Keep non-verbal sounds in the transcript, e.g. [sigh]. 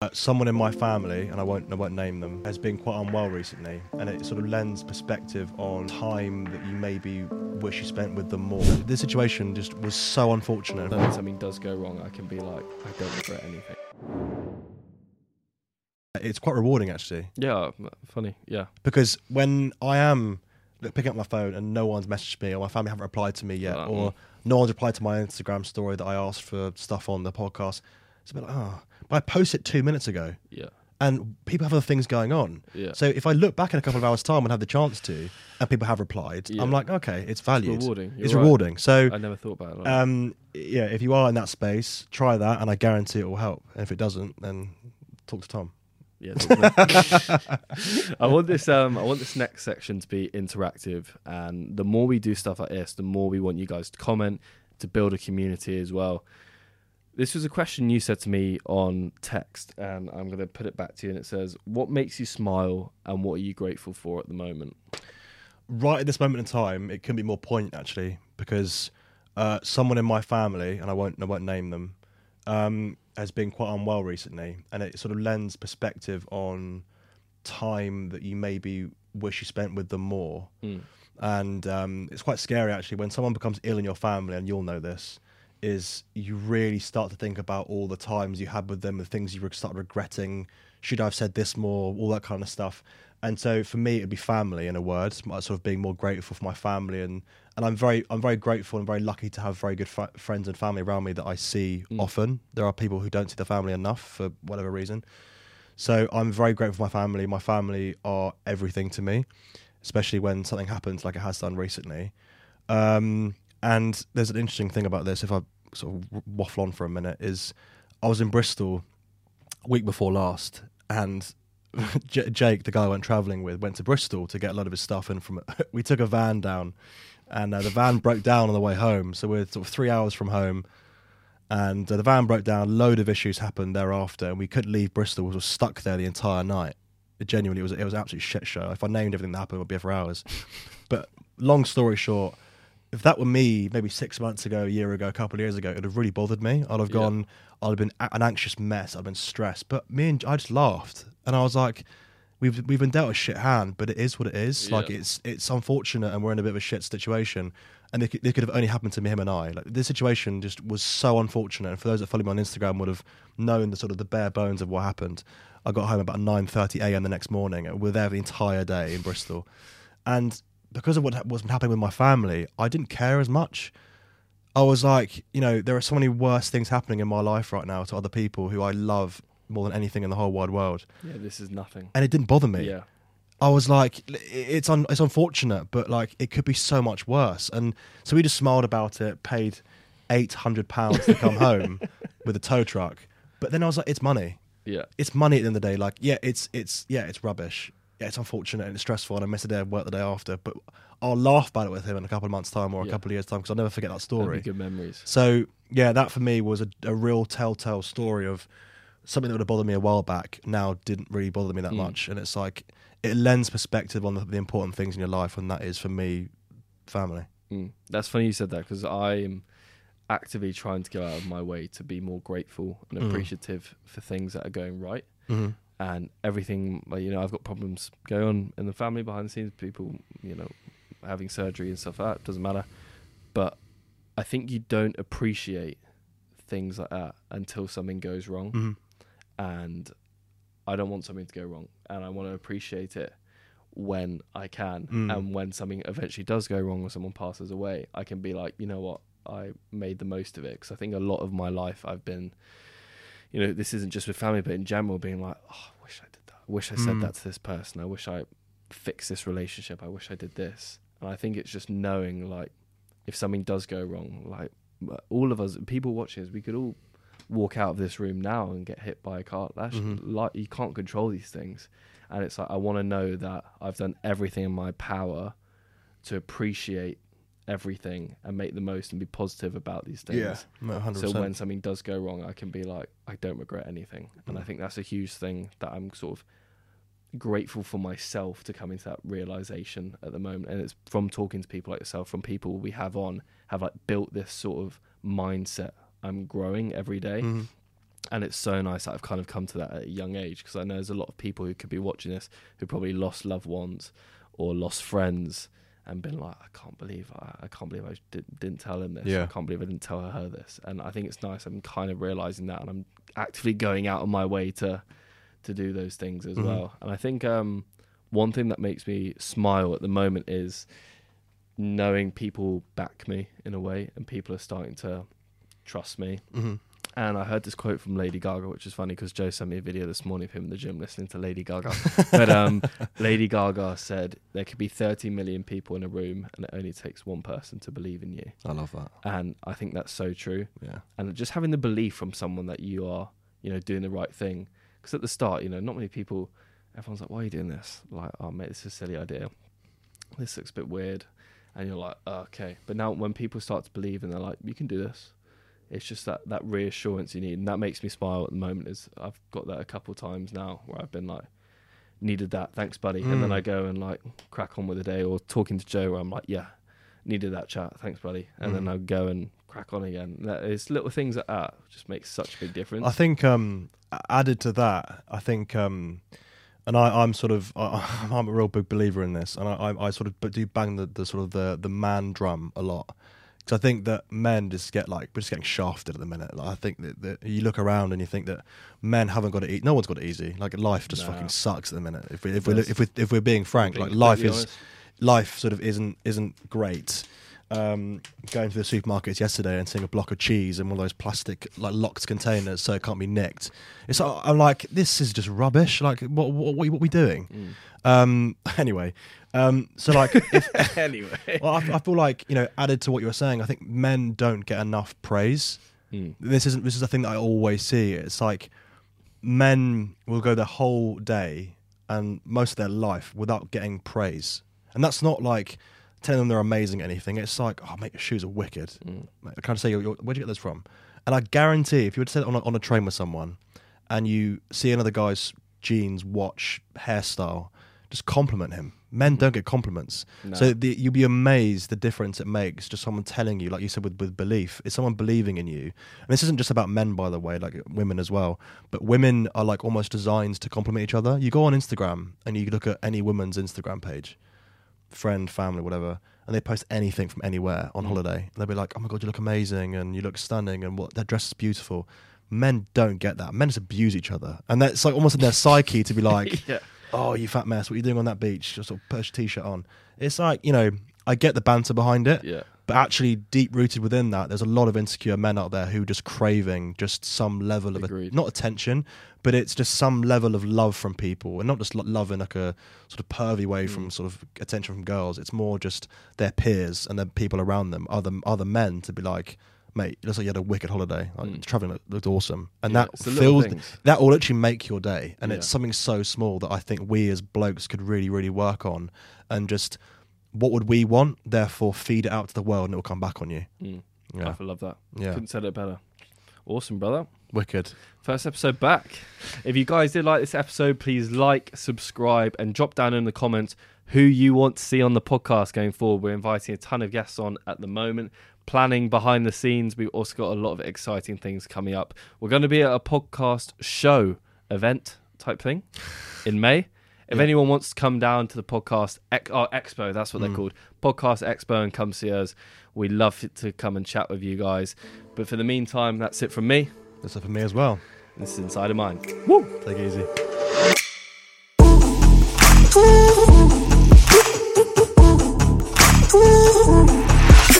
Uh, someone in my family, and I won't, I won't name them, has been quite unwell recently, and it sort of lends perspective on time that you maybe wish you spent with them more. This situation just was so unfortunate. When something does go wrong, I can be like, I don't regret anything. It's quite rewarding actually, Yeah, funny. Yeah, because when I am picking up my phone and no one's messaged me, or my family haven't replied to me yet, Uh, or no one's replied to my Instagram story that I asked for stuff on the podcast, it's a bit like, oh, but I posted two minutes ago. yeah, and people have other things going on. yeah. So if I look back in a couple of hours' time and have the chance to, and people have replied, Yeah. I'm like, okay, it's valued. rewarding. You're It's right. rewarding. So, I never thought about it. Like um, yeah, if you are in that space, try that, and I guarantee it will help. And if it doesn't, then talk to Tom. Yeah, [laughs] I want this. Um, I want this next section to be interactive, and the more we do stuff like this, the more we want you guys to comment to build a community as well. This was a question you said to me on text, and I'm going to put it back to you. And it says, "What makes you smile, and what are you grateful for at the moment?" Right at this moment in time, it couldn't be more poignant actually, because uh, someone in my family, and I won't, I won't name them, um, has been quite unwell recently, and it sort of lends perspective on time that you maybe wish you spent with them more. Mm. and um, it's quite scary actually when someone becomes ill in your family and you'll know this is you really start to think about all the times you had with them the things you start regretting. Should i have said this more? All that kind of stuff. And so for me it'd be family in a word sort of being more grateful for my family. And and i'm very i'm very grateful and very lucky to have very good fr- friends and family around me that i see Mm. often. There are people who don't see the family enough for whatever reason. So i'm very grateful for my family. My family are everything to me especially when something happens like it has done recently. Um, and there's an interesting thing about this, if I sort of waffle on for a minute, is I was in Bristol week before last, and [laughs] J- Jake, the guy I went travelling with, went to Bristol to get a lot of his stuff in from. [laughs] we took a van down, and uh, the van broke down on the way home. So we're sort of three hours from home, and uh, the van broke down. Load of issues happened thereafter, and we couldn't leave Bristol. We were stuck there the entire night. It genuinely was it was an absolute shit show. If I named everything that happened, it would be for hours. [laughs] but long story short, if that were me maybe six months ago, a year ago, a couple of years ago, it would have really bothered me. I'd have Yeah. gone, I'd have been an anxious mess. I'd been stressed. But me and I just laughed, and I was like, "We've we've been dealt a shit hand, but it is what it is. Like it's it's unfortunate, and we're in a bit of a shit situation." And it, could- it could have only happened to me, him, and I. Like this situation just was so unfortunate. And for those that follow me on Instagram, would have known the sort of the bare bones of what happened. I got home about nine thirty a.m. the next morning. and We were there the entire day in Bristol, and because of what was happening with my family, I didn't care as much. I was like, you know, there are so many worse things happening in my life right now to other people who I love more than anything in the whole wide world, Yeah, this is nothing. and it didn't bother me. Yeah, I was like, it's un- it's unfortunate, but like it could be so much worse. And so we just smiled about it, paid eight hundred pounds to come home [laughs] with a tow truck. But then I was like, it's money. yeah, It's money at the end of the day. Like, yeah, it's it's yeah, it's rubbish. Yeah, it's unfortunate and it's stressful, and I miss a day of work the day after. But I'll laugh about it with him in a couple of months' time or a Yeah. couple of years' time because I'll never forget that story. good memories. So yeah, that for me was a, a real telltale story of something that would have bothered me a while back. Now didn't really bother me that Mm. much, and it's like it lends perspective on the, the important things in your life, and that is for me, family. Mm. That's funny you said that because I am actively trying to go out of my way to be more grateful and Mm. appreciative for things that are going right Mm-hmm. And everything. Like, you know, I've got problems going on in the family behind the scenes, people, you know, having surgery and stuff like that. Doesn't matter. But I think you don't appreciate things like that until something goes wrong. Mm-hmm. And I don't want something to go wrong. And I want to appreciate it when I can. Mm. And when something eventually does go wrong or someone passes away, I can be like, you know what? I made the most of it. Because I think a lot of my life I've been, you know, this isn't just with family, but in general, being like, oh, I wish I did that. I wish I said Mm. that to this person. I wish I fixed this relationship. I wish I did this. And I think it's just knowing, like, if something does go wrong, like, all of us, people watching us, we could all walk out of this room now and get hit by a car. That's Mhm. like you can't control these things, and it's like I want to know that I've done everything in my power to appreciate everything and make the most and be positive about these things. Yeah, no, hundred So when something does go wrong, I can be like, I don't regret anything, and I Mm. think that's a huge thing that I'm sort of grateful for myself to come into that realization at the moment and it's from talking to people like yourself from people we have on have like built this sort of mindset i'm growing every day Mhm. and it's so nice that I've kind of come to that at a young age because I know there's a lot of people who could be watching this who probably lost loved ones or lost friends and been like, I can't believe I, I can't believe I did, didn't tell him this. Yeah. I can't believe I didn't tell her this. And I think it's nice. I'm kind of realizing that, and I'm actively going out of my way to to do those things as Mhm. well. And I think um, one thing that makes me smile at the moment is knowing people back me in a way, and people are starting to trust me. hmm And I heard this quote from Lady Gaga, which is funny because Joe sent me a video this morning of him in the gym listening to Lady Gaga. [laughs] but um, Lady Gaga said there could be 30 million people in a room and it only takes one person to believe in you. I love that. And I think that's so true. Yeah. And just having the belief from someone that you are, you know, doing the right thing. Because at the start, you know, not many people, everyone's like, why are you doing this? Like, oh, mate, this is a silly idea. This looks a bit weird. And you're like, oh, okay. But now when people start to believe and they're like, you can do this. It's just that, that reassurance you need. And that makes me smile at the moment is I've got that a couple times now where I've been like, needed that. Thanks, buddy. And then Mm. I go and like crack on with the day or talking to Joe where I'm like, yeah, needed that chat. Thanks, buddy. And then Mm. I go and crack on again. That it's little things like that just makes such a big difference. I think um, added to that, I think, um, and I, I'm sort of, I, [laughs] I'm a real big believer in this, and I, I, I sort of do bang the, the sort of the the man drum a lot. Because I think that men just get like we're just getting shafted at the minute. Like I think that, that you look around and you think that men haven't got it. E- no one's got it easy. Like life just No. fucking sucks at the minute. If we if we if we if we're being frank, Being like life is honest. life sort of isn't isn't great. Um, going to the supermarkets yesterday and seeing a block of cheese in one of those plastic like locked containers so it can't be nicked. It's I'm like this is just rubbish. Like what what what, what are we doing? Mm. Um, [laughs] anyway, um, so like if, [laughs] anyway. well, I, I feel like you know added to what you were saying, I think men don't get enough praise Mm. this isn't this is a thing that I always see. It's like men will go their whole day and most of their life without getting praise, and that's not like telling them they're amazing at anything. It's like, oh mate, your shoes are wicked. Mm. Like, I kind of say, "You're- you're- where'd you get those from? And I guarantee, if you were to sit on a, on a train with someone and you see another guy's jeans, watch, hairstyle, just compliment him. Men don't get compliments. No. So the, you'll be amazed the difference it makes. Just someone telling you, like you said, with, with belief. It's someone believing in you. And this isn't just about men, by the way, like women as well. But women are like almost designed to compliment each other. You go on Instagram and you look at any woman's Instagram page, friend, family, whatever, and they post anything from anywhere on Mm. holiday. And they'll be like, "Oh my god, you look amazing and you look stunning and what that dress is beautiful." Men don't get that. Men just abuse each other, and that's like almost in their psyche to be [laughs] like, yeah. Oh, you fat mess, what are you doing on that beach? Just sort of put a t-shirt on. It's like, you know, I get the banter behind it, Yeah. but actually deep rooted within that, there's a lot of insecure men out there who are just craving just some level of, Agreed. not attention, but it's just some level of love from people. And not just lo- love in like a sort of pervy way from Mm. sort of attention from girls. It's more just their peers and the people around them, other, other men to be like, mate, it looks like you had a wicked holiday. Like, Mm. Traveling looked, looked awesome. And Yeah, that it's the little fills, that will actually make your day and it's something so small that i think we as blokes could really really work on and just what would we want therefore feed it out to the world and it will come back on you Mm. yeah I love that. yeah Couldn't said it better. Awesome, brother. Wicked First episode back. If you guys did like this episode, please like, subscribe, and drop down in the comments who you want to see on the podcast going forward. We're inviting a ton of guests on at the moment. Planning behind the scenes. We've also got a lot of exciting things coming up. We're going to be at a podcast show event type thing in May. If Yeah. anyone wants to come down to the podcast ex- oh, expo, that's what they're Mm. called, podcast expo, and come see us, we love to come and chat with you guys. But for the meantime, that's it from me. That's it for me as well This is Inside of Mine. Woo! Take it easy